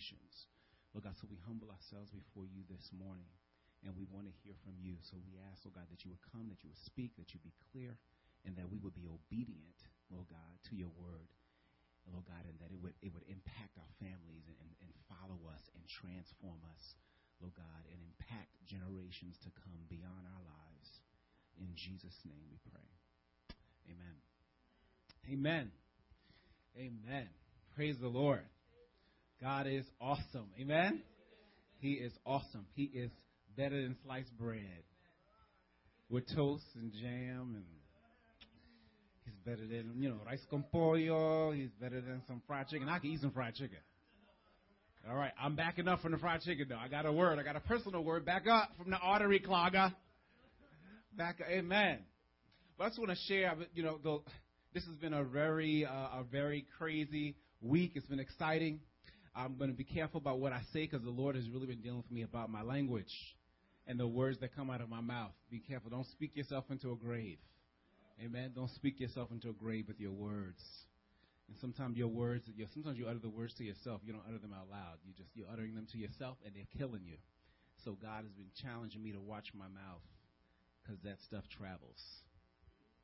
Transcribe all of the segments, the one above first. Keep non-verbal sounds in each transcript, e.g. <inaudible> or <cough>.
generations. Lord God, so we humble ourselves before you this morning, and we want to hear from you. So we ask, Lord God, that you would come, that you would speak, that you be clear, and that we would be obedient, Lord God, to your word. Lord God, and that it would it would impact our families and, and, and follow us and transform us, Lord God, and impact generations to come beyond our lives. In Jesus' name we pray. Amen. Amen. Amen. Praise the Lord. God is awesome. Amen. He is awesome. He is better than sliced bread with toast and jam and he's better than, you know, rice con pollo. He's better than some fried chicken. I can eat some fried chicken. All right, I'm backing up from the fried chicken though. I got a word. I got a personal word. Back up from the artery clogger. Back, up amen. But I just want to share, you know, this has been a very, uh, a very crazy week. It's been exciting. I'm going to be careful about what I say because the Lord has really been dealing with me about my language and the words that come out of my mouth. Be careful. Don't speak yourself into a grave. Amen. Don't speak yourself into a grave with your words. And sometimes your words, sometimes you utter the words to yourself. You don't utter them out loud. You just you're uttering them to yourself, and they're killing you. So God has been challenging me to watch my mouth because that stuff travels.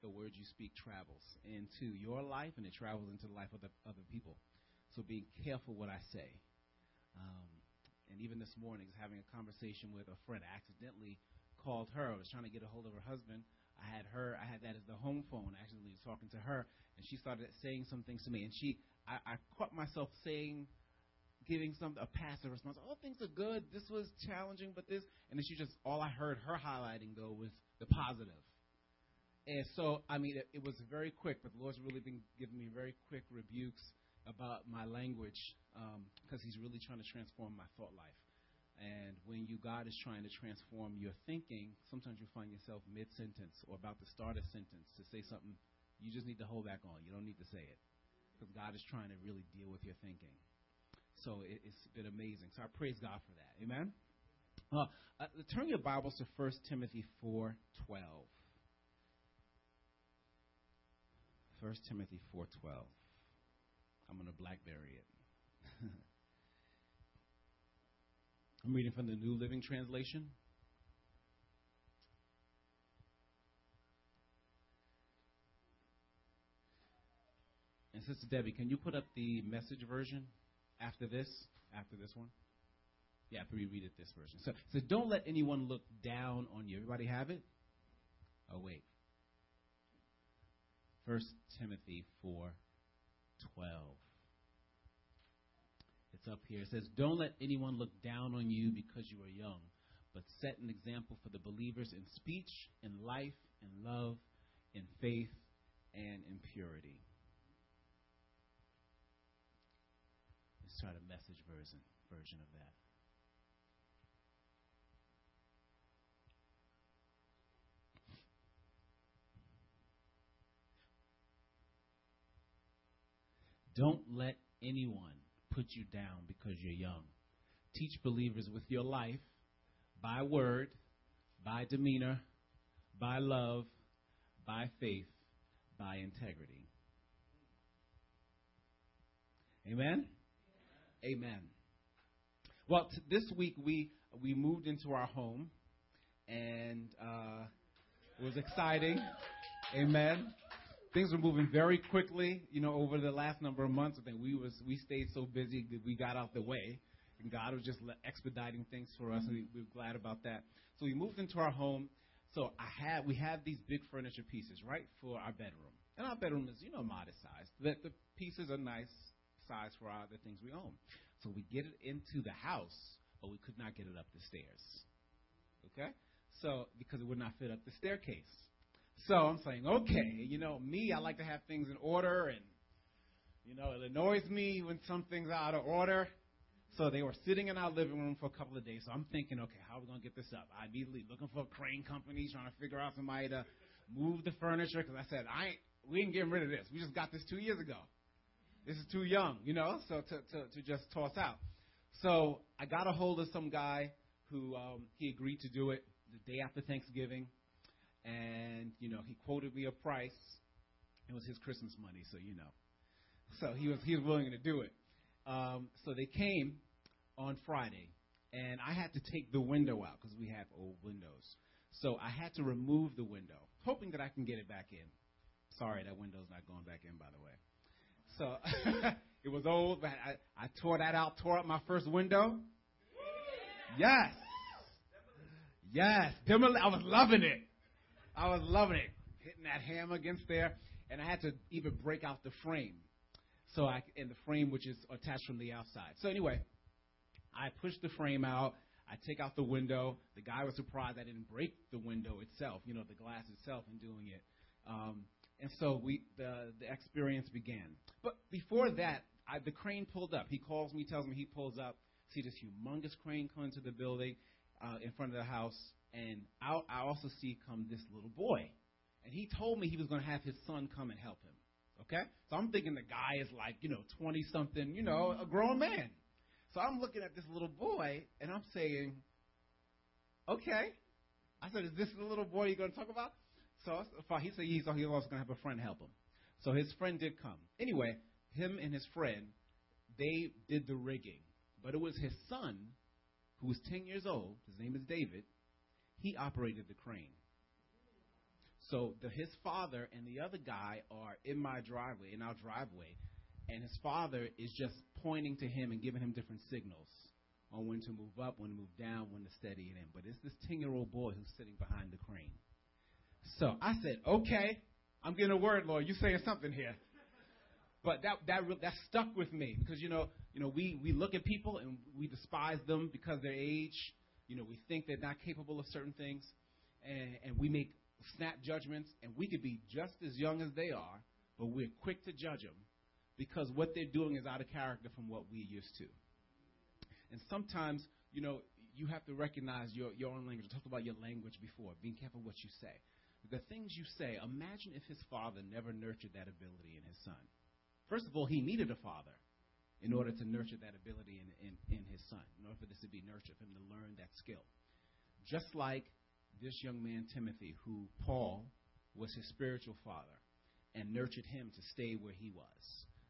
The words you speak travels into your life, and it travels into the life of the other people. So being careful what I say. Um, and even this morning, I was having a conversation with a friend. I accidentally called her. I was trying to get a hold of her husband. I had her. I had that as the home phone. I actually was talking to her, and she started saying some things to me. And she, I, I caught myself saying, giving some a passive response. Oh, things are good. This was challenging, but this. And then she just all I heard her highlighting though was the positive. And so, I mean, it, it was very quick, but the Lord's really been giving me very quick rebukes about my language because um, He's really trying to transform my thought life. And when you God is trying to transform your thinking, sometimes you find yourself mid sentence or about to start a sentence to say something you just need to hold back on. You don't need to say it because God is trying to really deal with your thinking. So it, has been amazing. So I praise God for that. Amen. Uh, uh, turn your Bibles to 1 Timothy four twelve. 1 Timothy four twelve. I'm going to blackberry it. <laughs> I'm reading from the New Living Translation. And Sister Debbie, can you put up the message version after this? After this one? Yeah, after we read it, this version. So, so don't let anyone look down on you. Everybody have it? Oh, wait. First Timothy 4 12. It's up here. It says, Don't let anyone look down on you because you are young, but set an example for the believers in speech, in life, in love, in faith, and in purity. Let's try the message version version of that. Don't let anyone put you down because you're young. Teach believers with your life, by word, by demeanor, by love, by faith, by integrity. Amen? Amen. Well, t- this week we we moved into our home, and uh, it was exciting. Amen things were moving very quickly, you know, over the last number of months. I think we was we stayed so busy that we got out the way, and God was just expediting things for us, and we, we were glad about that. So we moved into our home. So I had we have these big furniture pieces right for our bedroom, and our bedroom is you know modest size. The, the pieces are nice size for our other things we own. So we get it into the house, but we could not get it up the stairs. Okay, so because it would not fit up the staircase. So I'm saying, okay, you know, me, I like to have things in order, and, you know, it annoys me when something's out of order. So they were sitting in our living room for a couple of days. So I'm thinking, okay, how are we going to get this up? I immediately looking for a crane company, trying to figure out somebody to move the furniture, because I said, I ain't, we ain't getting rid of this. We just got this two years ago. This is too young, you know, so to, to, to just toss out. So I got a hold of some guy who um, he agreed to do it the day after Thanksgiving and you know he quoted me a price. It was his Christmas money, so you know. So he was he was willing to do it. Um, so they came, on Friday, and I had to take the window out because we have old windows. So I had to remove the window, hoping that I can get it back in. Sorry, that window's not going back in, by the way. So <laughs> it was old, but I, I tore that out, tore up my first window. Yes. Yes. I was loving it. I was loving it. Hitting that hammer against there. And I had to even break out the frame. So I, and the frame which is attached from the outside. So anyway, I pushed the frame out. I take out the window. The guy was surprised I didn't break the window itself, you know, the glass itself in doing it. Um, and so we, the, the experience began. But before that, I, the crane pulled up. He calls me, tells me he pulls up, see this humongous crane come into the building uh, in front of the house, and I, I also see come this little boy. And he told me he was going to have his son come and help him. Okay? So I'm thinking the guy is like, you know, 20 something, you know, a grown man. So I'm looking at this little boy, and I'm saying, okay. I said, is this the little boy you're going to talk about? So he said he's, he's also going to have a friend help him. So his friend did come. Anyway, him and his friend, they did the rigging. But it was his son, who was 10 years old, his name is David, he operated the crane. So the, his father and the other guy are in my driveway, in our driveway, and his father is just pointing to him and giving him different signals on when to move up, when to move down, when to steady it in. But it's this 10 year old boy who's sitting behind the crane. So I said, okay, I'm getting a word, Lord. You're saying something here. But that that that stuck with me because you know you know we we look at people and we despise them because their age. You know we think they're not capable of certain things, and and we make snap judgments. And we could be just as young as they are, but we're quick to judge them because what they're doing is out of character from what we're used to. And sometimes you know you have to recognize your your own language. I talked about your language before. Being careful what you say the things you say, imagine if his father never nurtured that ability in his son. First of all, he needed a father in order to nurture that ability in, in, in his son, in order for this to be nurtured, for him to learn that skill. Just like this young man, Timothy, who Paul was his spiritual father and nurtured him to stay where he was.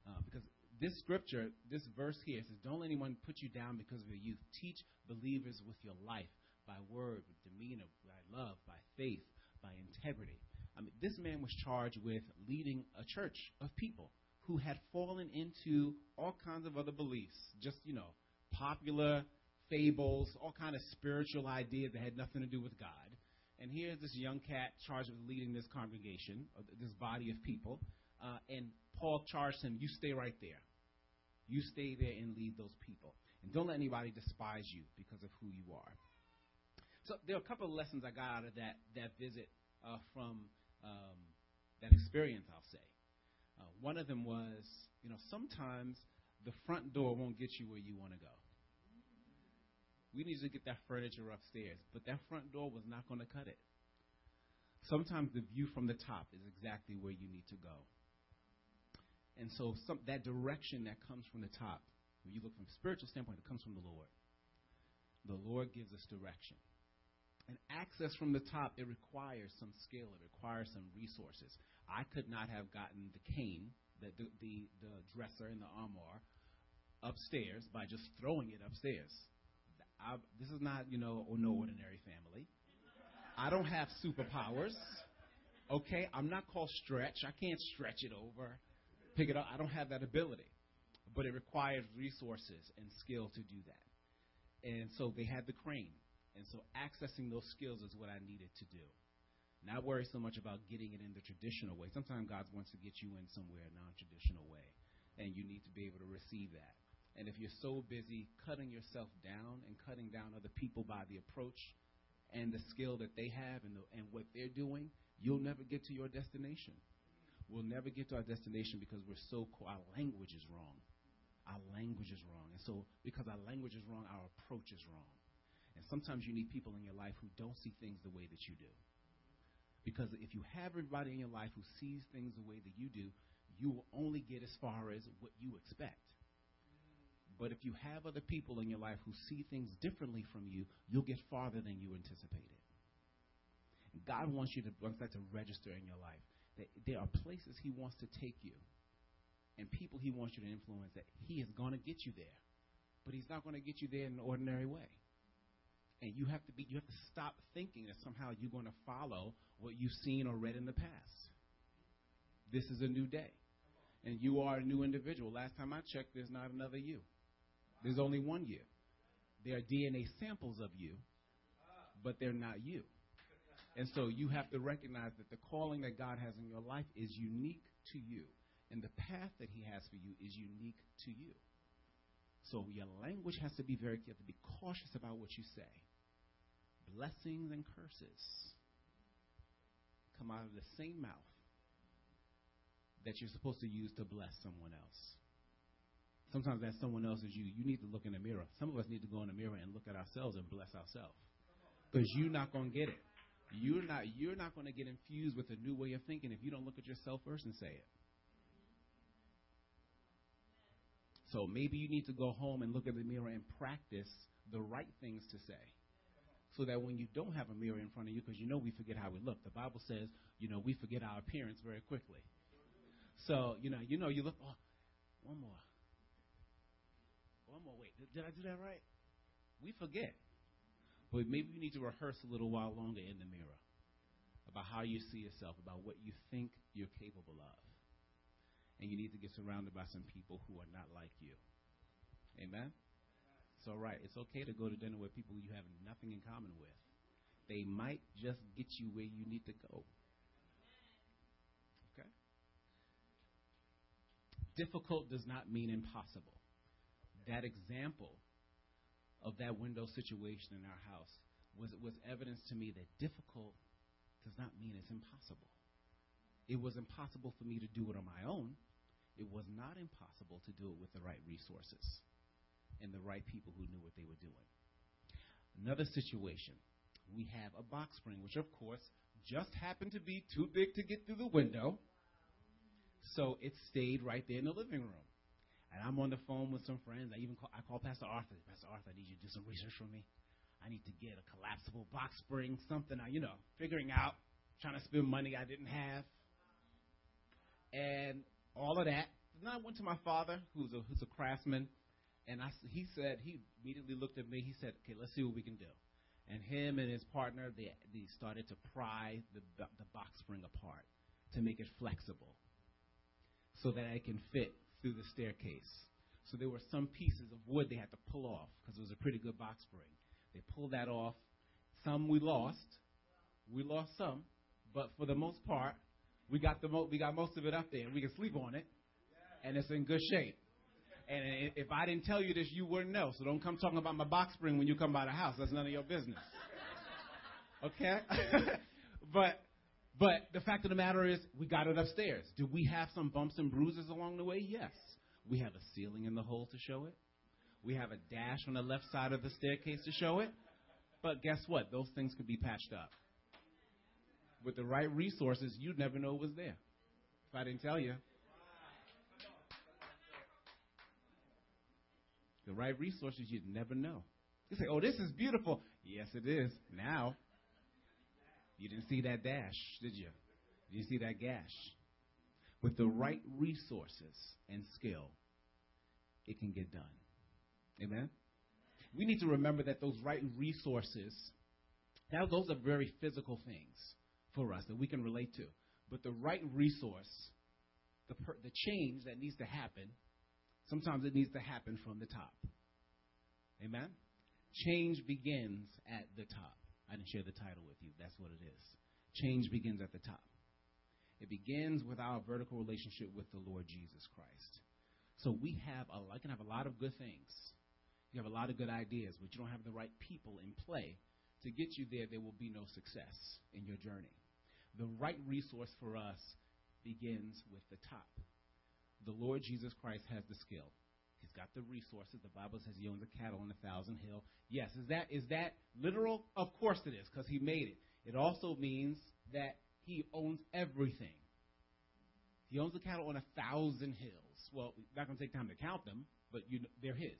Uh, because this scripture, this verse here says, Don't let anyone put you down because of your youth. Teach believers with your life by word, with demeanor, by love, by faith, by integrity. I mean, this man was charged with leading a church of people who had fallen into all kinds of other beliefs, just, you know, popular fables, all kind of spiritual ideas that had nothing to do with God. And here's this young cat charged with leading this congregation, this body of people. Uh, and Paul charged him, you stay right there. You stay there and lead those people. And don't let anybody despise you because of who you are. So there are a couple of lessons I got out of that that visit uh, from um, that experience. I'll say uh, one of them was, you know, sometimes the front door won't get you where you want to go. We need to get that furniture upstairs, but that front door was not going to cut it. Sometimes the view from the top is exactly where you need to go. And so some, that direction that comes from the top, when you look from a spiritual standpoint, it comes from the Lord. The Lord gives us direction. And access from the top, it requires some skill. It requires some resources. I could not have gotten the cane, the, the, the, the dresser and the armoire upstairs by just throwing it upstairs. I, this is not, you know, no ordinary family. I don't have superpowers. Okay, I'm not called stretch. I can't stretch it over, pick it up. I don't have that ability. But it requires resources and skill to do that. And so they had the crane. And so accessing those skills is what I needed to do. Not worry so much about getting it in the traditional way. Sometimes God wants to get you in somewhere a non traditional way, and you need to be able to receive that. And if you're so busy cutting yourself down and cutting down other people by the approach and the skill that they have and, the, and what they're doing, you'll never get to your destination. We'll never get to our destination because we're so our language is wrong. Our language is wrong. And so because our language is wrong, our approach is wrong. And sometimes you need people in your life who don't see things the way that you do. Because if you have everybody in your life who sees things the way that you do, you will only get as far as what you expect. But if you have other people in your life who see things differently from you, you'll get farther than you anticipated. And God wants you to wants that to register in your life. That there are places He wants to take you, and people He wants you to influence. That He is going to get you there. but He's not going to get you there in an ordinary way. And you have to be, you have to stop thinking that somehow you're going to follow what you've seen or read in the past. This is a new day. And you are a new individual. Last time I checked, there's not another you. There's only one you. There are DNA samples of you, but they're not you. And so you have to recognize that the calling that God has in your life is unique to you. And the path that He has for you is unique to you. So your language has to be very, to be cautious about what you say. Blessings and curses come out of the same mouth that you're supposed to use to bless someone else. Sometimes that someone else is you. You need to look in the mirror. Some of us need to go in the mirror and look at ourselves and bless ourselves. Because you're not going to get it. You're not, you're not going to get infused with a new way of thinking if you don't look at yourself first and say it. So maybe you need to go home and look at the mirror and practice the right things to say. So that when you don't have a mirror in front of you, because you know we forget how we look. The Bible says, you know, we forget our appearance very quickly. So, you know, you know, you look, oh, one more. One more, wait, did, did I do that right? We forget. But maybe you need to rehearse a little while longer in the mirror about how you see yourself, about what you think you're capable of and you need to get surrounded by some people who are not like you. Amen? So, right, it's okay to go to dinner with people you have nothing in common with. They might just get you where you need to go. Okay? Difficult does not mean impossible. That example of that window situation in our house was, was evidence to me that difficult does not mean it's impossible. It was impossible for me to do it on my own. It was not impossible to do it with the right resources and the right people who knew what they were doing. Another situation, we have a box spring, which of course just happened to be too big to get through the window. So it stayed right there in the living room. And I'm on the phone with some friends. I even call, I call Pastor Arthur. Pastor Arthur, I need you to do some research for me. I need to get a collapsible box spring, something, I, you know, figuring out, trying to spend money I didn't have and all of that. And I went to my father, who's a who's a craftsman, and I he said he immediately looked at me. He said, "Okay, let's see what we can do." And him and his partner they they started to pry the the box spring apart to make it flexible, so that it can fit through the staircase. So there were some pieces of wood they had to pull off because it was a pretty good box spring. They pulled that off. Some we lost. We lost some, but for the most part, we got the mo- we got most of it up there, we can sleep on it, and it's in good shape. And if I didn't tell you this, you wouldn't know. So don't come talking about my box spring when you come by the house. That's none of your business. Okay? <laughs> but but the fact of the matter is, we got it upstairs. Do we have some bumps and bruises along the way? Yes. We have a ceiling in the hole to show it. We have a dash on the left side of the staircase to show it. But guess what? Those things could be patched up with the right resources, you'd never know it was there if I didn't tell you. The right resources, you'd never know. You say, oh, this is beautiful. Yes, it is. Now, you didn't see that dash, did you? You see that gash. With the right resources and skill, it can get done. Amen? We need to remember that those right resources, now those are very physical things for us that we can relate to. But the right resource, the, per, the change that needs to happen, sometimes it needs to happen from the top. Amen? Change begins at the top. I didn't share the title with you. That's what it is. Change begins at the top. It begins with our vertical relationship with the Lord Jesus Christ. So we have a, I can have a lot of good things. You have a lot of good ideas, but you don't have the right people in play to get you there. There will be no success in your journey the right resource for us begins with the top. The Lord Jesus Christ has the skill. He's got the resources. The Bible says he owns the cattle on a thousand hill. Yes, is that is that literal? Of course it is, because he made it. It also means that he owns everything. He owns the cattle on a thousand hills. Well, we're not going to take time to count them, but you know, they're his.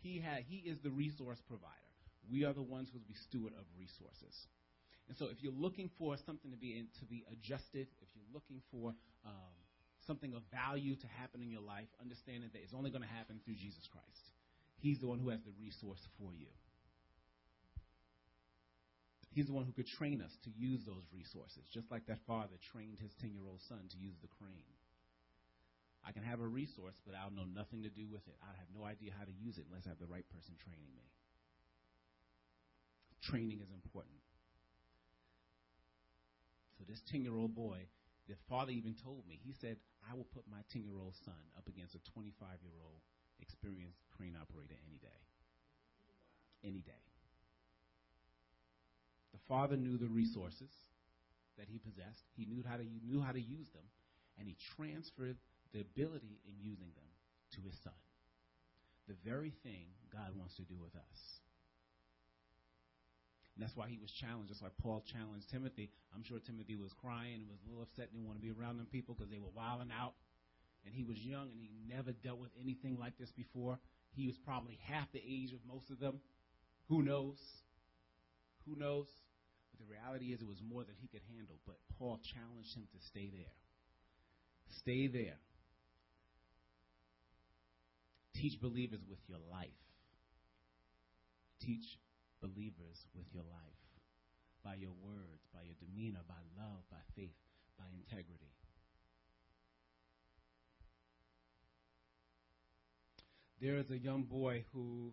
He had, he is the resource provider. We are the ones who will be steward of resources. And so, if you're looking for something to be in, to be adjusted, if you're looking for um, something of value to happen in your life, understanding that it's only going to happen through Jesus Christ. He's the one who has the resource for you. He's the one who could train us to use those resources, just like that father trained his 10 year old son to use the crane. I can have a resource, but I'll know nothing to do with it. I have no idea how to use it unless I have the right person training me. Training is important. So this 10 year old boy, the father even told me, he said, I will put my 10 year old son up against a 25 year old experienced crane operator any day. Any day. The father knew the resources that he possessed. He knew how to knew how to use them, and he transferred the ability in using them to his son. The very thing God wants to do with us. And that's why he was challenged, just like Paul challenged Timothy. I'm sure Timothy was crying and was a little upset and didn't want to be around them people because they were wilding out. And he was young and he never dealt with anything like this before. He was probably half the age of most of them. Who knows? Who knows? But the reality is, it was more than he could handle. But Paul challenged him to stay there. Stay there. Teach believers with your life. Teach believers with your life, by your words, by your demeanor, by love, by faith, by integrity. There is a young boy who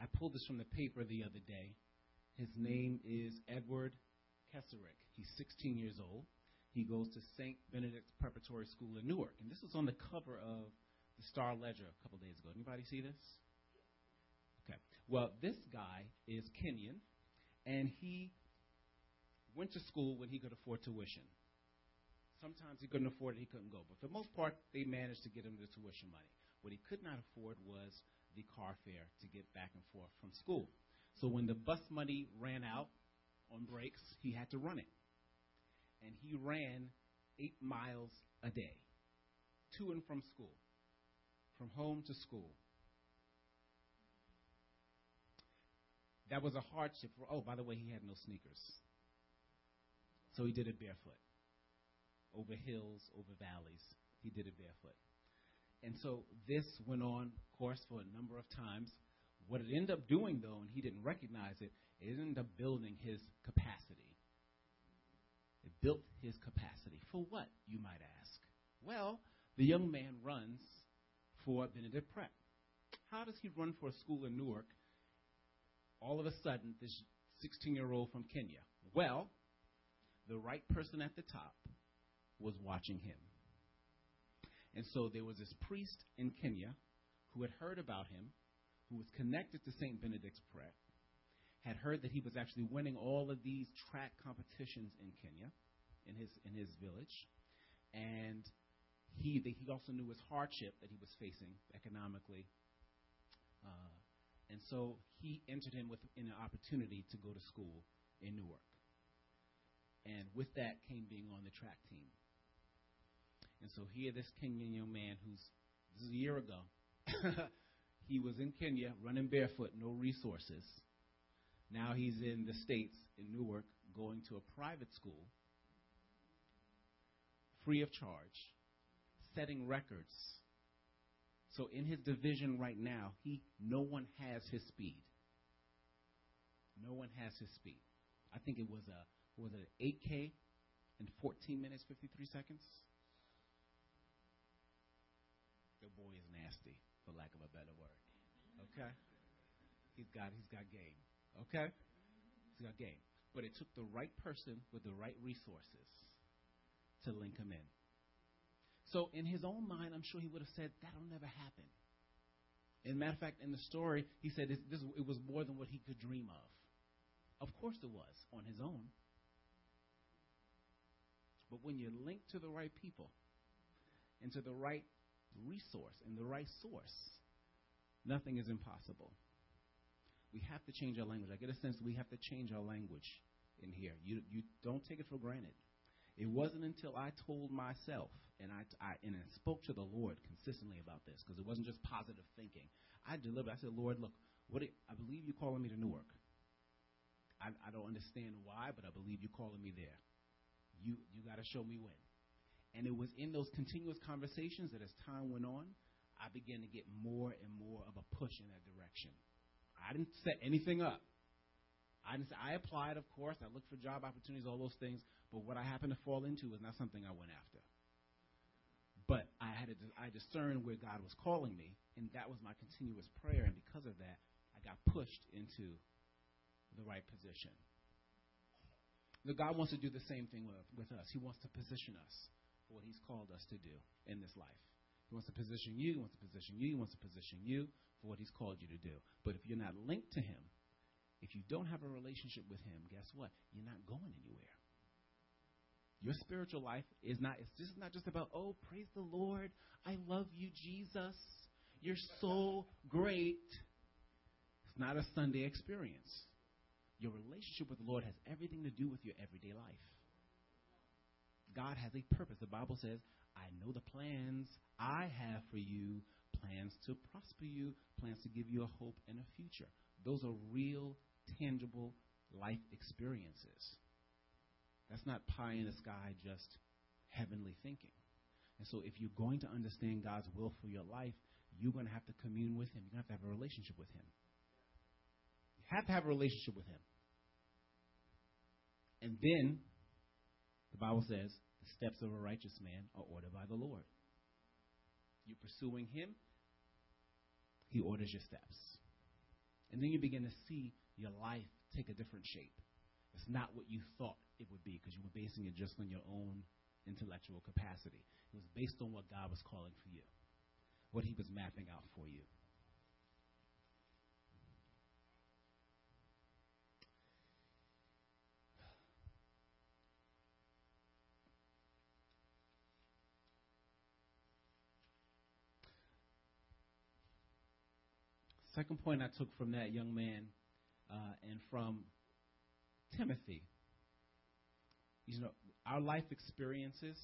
I pulled this from the paper the other day. His name is Edward Cheserek. He's 16 years old. He goes to St. Benedict's Preparatory School in Newark. And this was on the cover of the Star Ledger a couple days ago. Anybody see this? Well, this guy is Kenyan, and he went to school when he could afford tuition. Sometimes he couldn't afford it, he couldn't go. But for the most part, they managed to get him the tuition money. What he could not afford was the car fare to get back and forth from school. So when the bus money ran out on breaks, he had to run it. And he ran eight miles a day to and from school, from home to school. That was a hardship for, oh, by the way, he had no sneakers. So he did it barefoot. Over hills, over valleys. He did it barefoot. And so this went on, of course, for a number of times. What it ended up doing, though, and he didn't recognize it, it ended up building his capacity. It built his capacity. For what, you might ask? Well, the young man runs for Benedict Prep. How does he run for a school in Newark all of a sudden, this 16 year old from Kenya? Well, the right person at the top was watching him. And so there was this priest in Kenya who had heard about him, who was connected to St. Benedict's Prep, had heard that he was actually winning all of these track competitions in Kenya, in his, in his village. And he, he also knew his hardship that he was facing economically. Uh, and so he entered him with an opportunity to go to school in Newark. And with that came being on the track team. And so here, this Kenyan young man who's, this is a year ago, <coughs> he was in Kenya running barefoot, no resources. Now he's in the States, in Newark, going to a private school, free of charge, setting records so in his division right now, he no one has his speed. No one has his speed. I think it was a was it an 8K in 14 minutes 53 seconds. The boy is nasty, for lack of a better word. Okay, he's got he's got game. Okay, he's got game. But it took the right person with the right resources to link him in. So in his own mind, I'm sure he would have said, that'll never happen. And matter of fact, in the story, he said this, this, it was more than what he could dream of. Of course it was, on his own. But when you're linked to the right people and to the right resource and the right source, nothing is impossible. We have to change our language. I get a sense we have to change our language in here. You, you don't take it for granted. It wasn't until I told myself and I, I and I spoke to the Lord consistently about this because it wasn't just positive thinking. I delivered. I said, Lord, look, what it, I believe you're calling me to Newark. I, I don't understand why, but I believe you're calling me there. You you got to show me when. And it was in those continuous conversations that as time went on, I began to get more and more of a push in that direction. I didn't set anything up. I. I applied, of course. I looked for job opportunities, all those things. But what I happened to fall into was not something I went after. But I had to, I discerned where God was calling me, and that was my continuous prayer. And because of that, I got pushed into the right position. The God wants to do the same thing with, with us. He wants to position us for what He's called us to do in this life. He wants to position you, he wants to position you, he wants to position you for what he's called you to do. But if you're not linked to him, if you don't have a relationship with him, guess what? You're not going anywhere. Your spiritual life is not it's just not just about, oh, praise the Lord. I love you, Jesus. You're so great. It's not a Sunday experience. Your relationship with the Lord has everything to do with your everyday life. God has a purpose. The Bible says, I know the plans I have for you plans to prosper you, plans to give you a hope and a future. Those are real, tangible life experiences. That's not pie in the sky, just heavenly thinking. And so, if you're going to understand God's will for your life, you're going to have to commune with Him. You're going to have to have a relationship with Him. You have to have a relationship with Him. And then, the Bible says, the steps of a righteous man are ordered by the Lord. You're pursuing Him, He orders your steps. And then you begin to see your life take a different shape. It's not what you thought it would be because you were basing it just on your own intellectual capacity. It was based on what God was calling for you, what He was mapping out for you. Second point I took from that young man uh, and from Timothy, you know, our life experiences,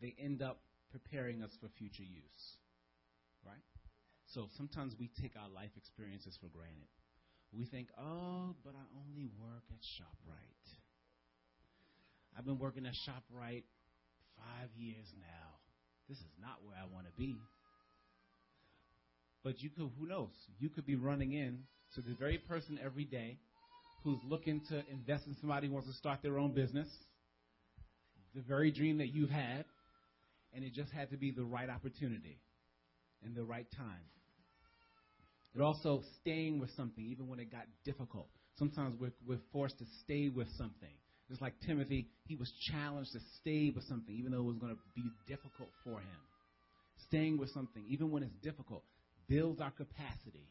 they end up preparing us for future use, right? So sometimes we take our life experiences for granted. We think, oh, but I only work at ShopRite. I've been working at ShopRite five years now. This is not where I want to be. But you could, who knows? You could be running in to the very person every day who's looking to invest in somebody who wants to start their own business, the very dream that you've had, and it just had to be the right opportunity and the right time. It also staying with something, even when it got difficult. Sometimes we're, we're forced to stay with something. Just like Timothy, he was challenged to stay with something, even though it was going to be difficult for him. Staying with something, even when it's difficult builds our capacity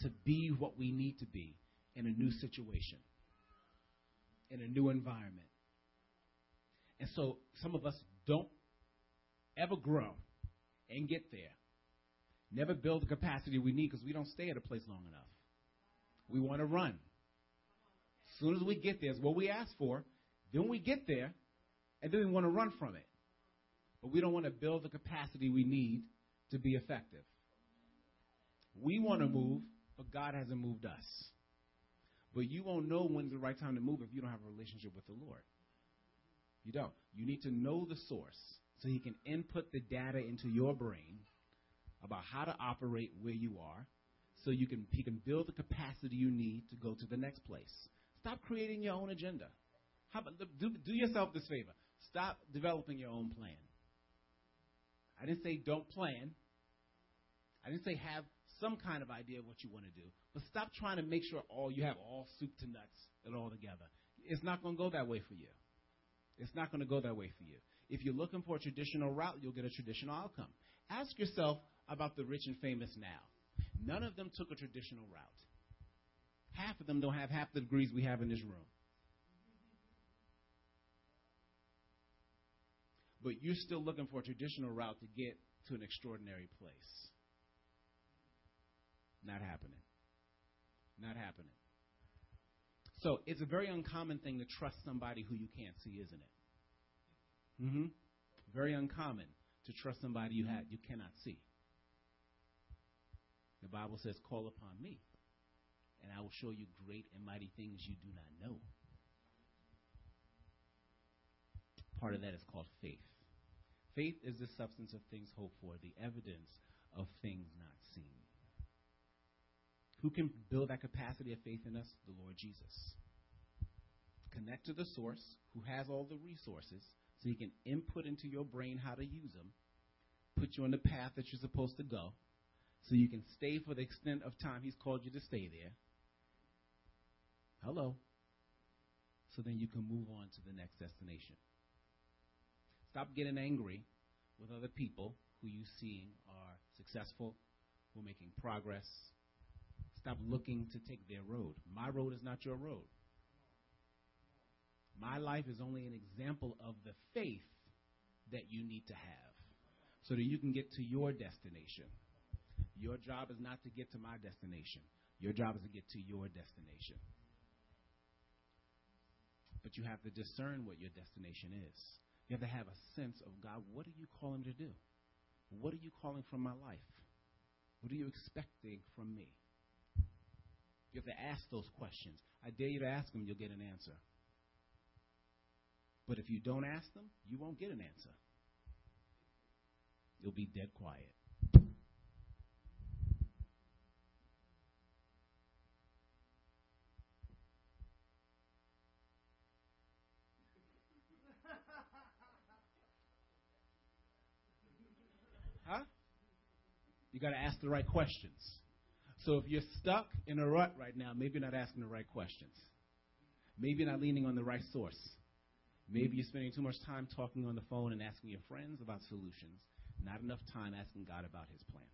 to be what we need to be in a new situation, in a new environment. And so some of us don't ever grow and get there. Never build the capacity we need because we don't stay at a place long enough. We want to run. As soon as we get there, is what we ask for. Then we get there, and then we want to run from it. But we don't want to build the capacity we need to be effective. We want to move, but God hasn't moved us. But you won't know when's the right time to move if you don't have a relationship with the Lord. You don't. You need to know the source so He can input the data into your brain about how to operate where you are so you can He can build the capacity you need to go to the next place. Stop creating your own agenda. About, do, do yourself this favor. Stop developing your own plan. I didn't say don't plan. I didn't say have some kind of idea of what you want to do, but stop trying to make sure all you have all soup to nuts and all together. It's not going to go that way for you. It's not going to go that way for you. If you're looking for a traditional route, you'll get a traditional outcome. Ask yourself about the rich and famous now. None of them took a traditional route. Half of them don't have half the degrees we have in this room. but you're still looking for a traditional route to get to an extraordinary place. Not happening. Not happening. So it's a very uncommon thing to trust somebody who you can't see, isn't it? Mm-hmm. Very uncommon to trust somebody you had you cannot see. The Bible says, "Call upon me, and I will show you great and mighty things you do not know." Part of that is called faith. Faith is the substance of things hoped for, the evidence of things not. Who can build that capacity of faith in us? The Lord Jesus. Connect to the source who has all the resources so he can input into your brain how to use them, put you on the path that you're supposed to go, so you can stay for the extent of time he's called you to stay there. Hello. So then you can move on to the next destination. Stop getting angry with other people who you see are successful, who are making progress. Stop looking to take their road. My road is not your road. My life is only an example of the faith that you need to have so that you can get to your destination. Your job is not to get to my destination. Your job is to get to your destination. But you have to discern what your destination is. You have to have a sense of God, what are you calling to do? What are you calling from my life? What are you expecting from me? You have to ask those questions. I dare you to ask them, you'll get an answer. But if you don't ask them, you won't get an answer. You'll be dead quiet. Huh? You got to ask the right questions. So if you're stuck in a rut right now, maybe you're not asking the right questions. Maybe you're not leaning on the right source. Maybe you're spending too much time talking on the phone and asking your friends about solutions, not enough time asking God about his plan.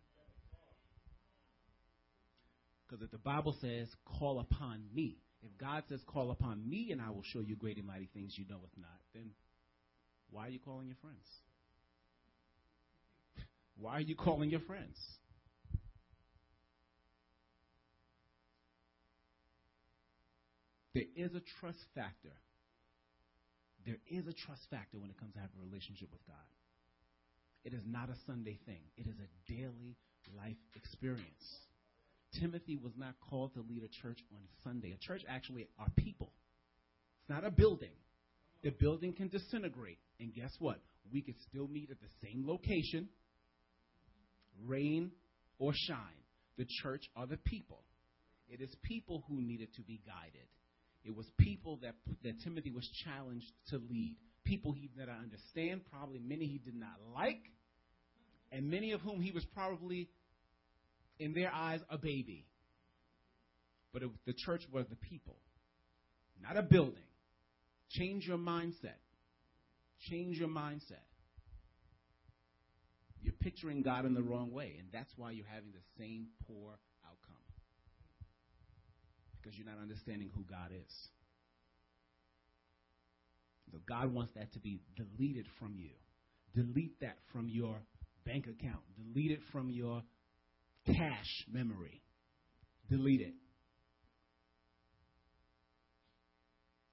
Because if the Bible says, call upon me, if God says, call upon me and I will show you great and mighty things you know if not, then why are you calling your friends? Why are you calling your friends? There is a trust factor. There is a trust factor when it comes to having a relationship with God. It is not a Sunday thing, it is a daily life experience. Timothy was not called to lead a church on Sunday. A church actually are people. It's not a building. The building can disintegrate. And guess what? We could still meet at the same location, rain or shine. The church are the people. It is people who needed to be guided. It was people that, that Timothy was challenged to lead. People he did not understand, probably many he did not like, and many of whom he was probably, in their eyes, a baby. But it, the church was the people, not a building. Change your mindset. Change your mindset. You're picturing God in the wrong way, and that's why you're having the same poor because you're not understanding who God is. So God wants that to be deleted from you. Delete that from your bank account. Delete it from your cache memory. Delete it.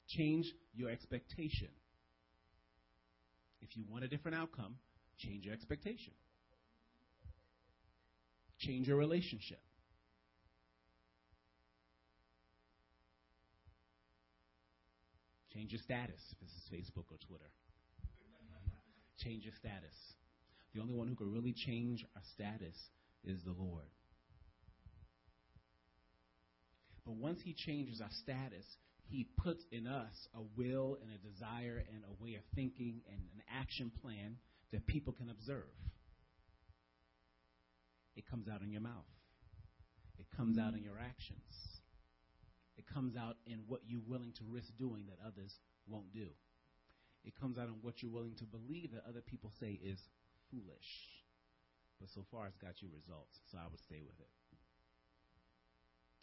Change your expectation. If you want a different outcome, change your expectation. Change your relationship. Change your status. if This is Facebook or Twitter. Change your status. The only one who can really change our status is the Lord. But once He changes our status, He puts in us a will and a desire and a way of thinking and an action plan that people can observe. It comes out in your mouth, it comes out in your actions. It comes out in what you're willing to risk doing that others won't do. It comes out in what you're willing to believe that other people say is foolish. But so far, it's got you results, so I would stay with it.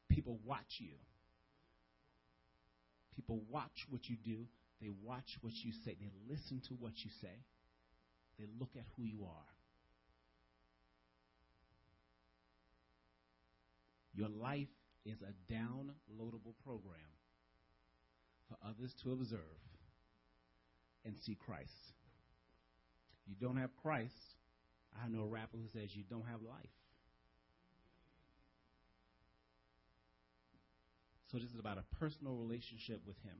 People watch you. People watch what you do. They watch what you say. They listen to what you say. They look at who you are. Your life is a downloadable program for others to observe and see Christ. You don't have Christ. I know a rapper who says you don't have life. So this is about a personal relationship with Him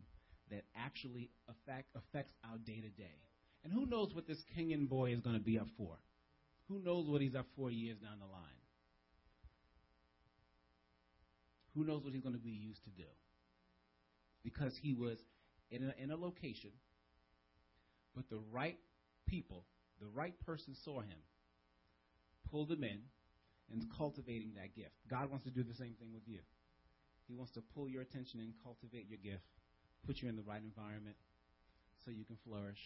that actually affect, affects our day to day. And who knows what this Kenyan boy is going to be up for? Who knows what he's up for years down the line? Who knows what he's going to be used to do? Because he was in a, in a location, but the right people, the right person saw him, pulled him in, and cultivating that gift. God wants to do the same thing with you. He wants to pull your attention and cultivate your gift, put you in the right environment so you can flourish.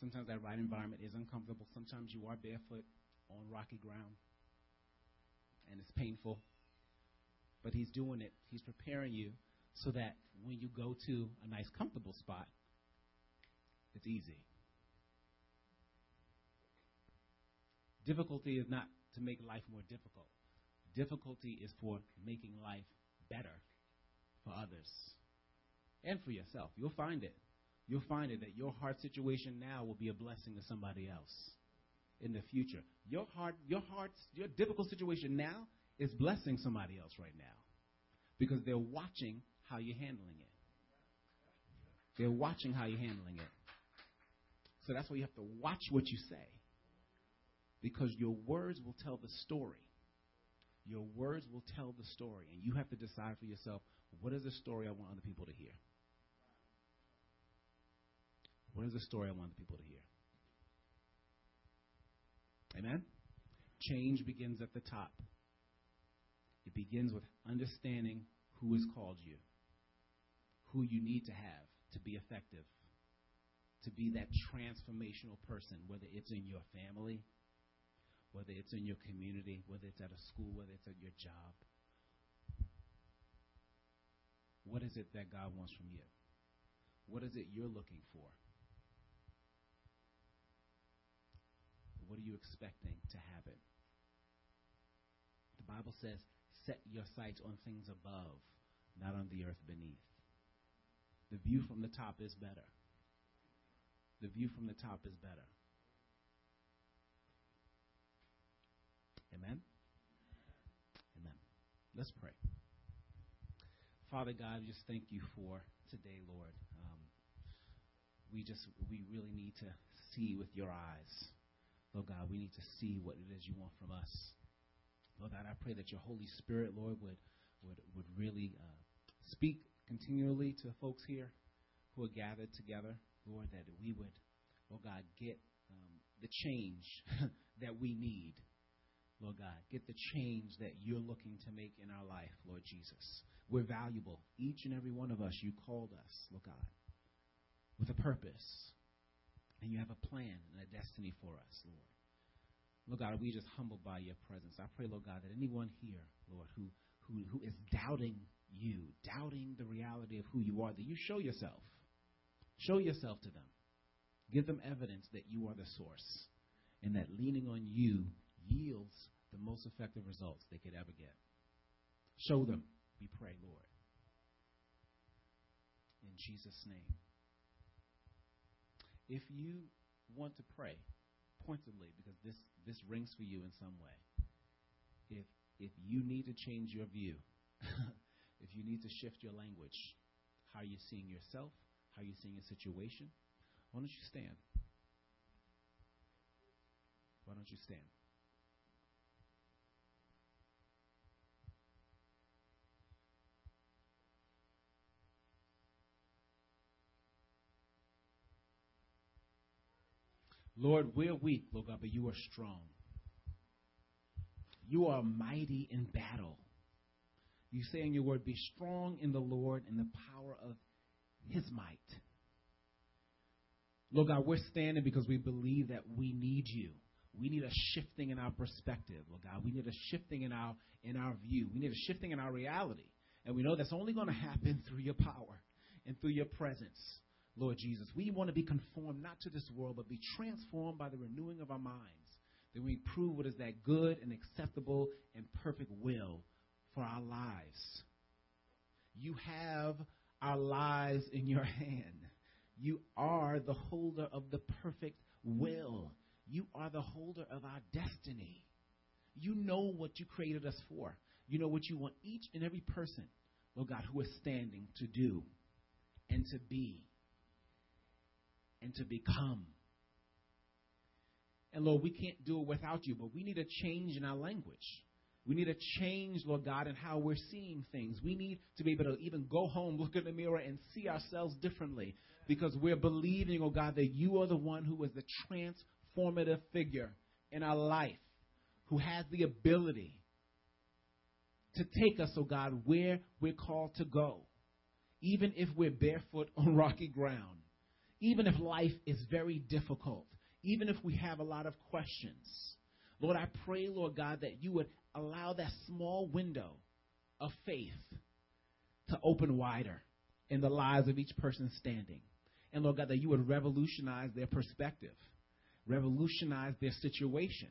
Sometimes that right environment is uncomfortable. Sometimes you are barefoot on rocky ground and it's painful. But He's doing it, He's preparing you so that when you go to a nice, comfortable spot, it's easy. Difficulty is not to make life more difficult. Difficulty is for making life better for others and for yourself. You'll find it. You'll find it that your hard situation now will be a blessing to somebody else in the future. Your hard, your hard, your difficult situation now is blessing somebody else right now because they're watching how you're handling it. They're watching how you're handling it. So that's why you have to watch what you say because your words will tell the story. Your words will tell the story, and you have to decide for yourself what is the story I want other people to hear. What is the story I want the people to hear? Amen? Change begins at the top. It begins with understanding who has called you, who you need to have to be effective, to be that transformational person, whether it's in your family, whether it's in your community, whether it's at a school, whether it's at your job. What is it that God wants from you? What is it you're looking for? What are you expecting to happen? The Bible says, set your sights on things above, not on the earth beneath. The view from the top is better. The view from the top is better. Amen? Amen. Let's pray. Father God, just thank you for today, Lord. Um, we just, we really need to see with your eyes. Lord God, we need to see what it is you want from us. Lord God, I pray that your Holy Spirit, Lord, would would would really uh, speak continually to folks here who are gathered together, Lord, that we would, Lord God, get um, the change <laughs> that we need. Lord God, get the change that you're looking to make in our life, Lord Jesus. We're valuable. Each and every one of us, you called us, Lord God, with a purpose. And you have a plan and a destiny for us, Lord. Lord God, we just humbled by your presence. I pray, Lord God, that anyone here, Lord, who, who, who is doubting you, doubting the reality of who you are, that you show yourself. Show yourself to them. Give them evidence that you are the source and that leaning on you yields the most effective results they could ever get. Show them, we pray, Lord. In Jesus' name. If you want to pray pointedly, because this, this rings for you in some way, if, if you need to change your view, <laughs> if you need to shift your language, how are you seeing yourself, how are you seeing a situation, why don't you stand? Why don't you stand? Lord, we're weak, Lord God, but you are strong. You are mighty in battle. You say in your word, be strong in the Lord and the power of his might. Lord God, we're standing because we believe that we need you. We need a shifting in our perspective, Lord God. We need a shifting in our in our view. We need a shifting in our reality. And we know that's only going to happen through your power and through your presence. Lord Jesus. We want to be conformed not to this world, but be transformed by the renewing of our minds, that we prove what is that good and acceptable and perfect will for our lives. You have our lives in your hand. You are the holder of the perfect will. You are the holder of our destiny. You know what you created us for. You know what you want each and every person, Lord God, who is standing to do and to be and to become. And Lord, we can't do it without you, but we need a change in our language. We need a change, Lord God, in how we're seeing things. We need to be able to even go home, <laughs> look in the mirror, and see ourselves differently because we're believing, oh God, that you are the one who is the transformative figure in our life, who has the ability to take us, oh God, where we're called to go, even if we're barefoot on <laughs> rocky ground, even if life is very difficult, even if we have a lot of questions. Lord, I pray, Lord God, that you would allow that small window of faith to open wider in the lives of each person standing. And Lord God, that you would revolutionize their perspective, revolutionize their situation,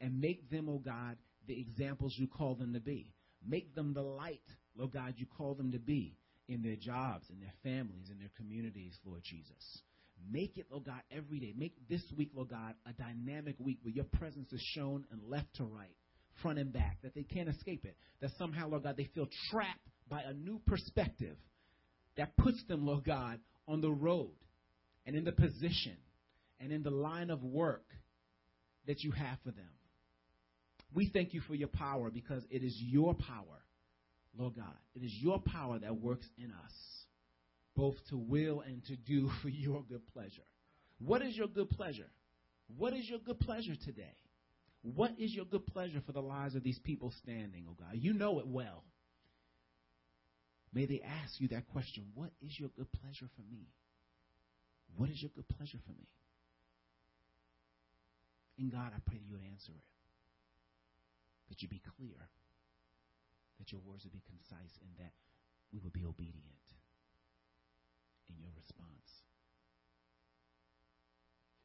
and make them, oh God, the examples you call them to be. Make them the light, Lord God, you call them to be in their jobs, in their families, in their communities, Lord Jesus. Make it, Lord God, every day. Make this week, Lord God, a dynamic week where your presence is shown and left to right, front and back, that they can't escape it. That somehow, Lord God, they feel trapped by a new perspective that puts them, Lord God, on the road and in the position and in the line of work that you have for them. We thank you for your power because it is your power, Lord God. It is your power that works in us, both to will and to do <laughs> for your good pleasure. What is your good pleasure? What is your good pleasure today? What is your good pleasure for the lives of these people standing, oh God? You know it well. May they ask you that question What is your good pleasure for me? What is your good pleasure for me? In God, I pray that you would answer it that you be clear, that your words would be concise, and that we would be obedient in your response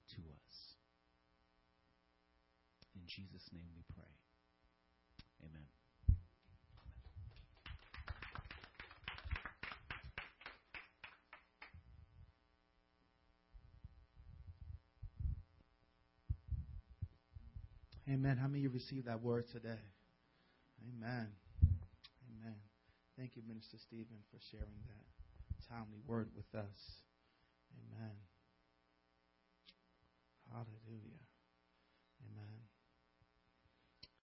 to us. In Jesus' name we pray. Amen. Amen. How many of you received that word today? Amen. Thank you, Minister Stephen, for sharing that timely word with us. Amen. Hallelujah.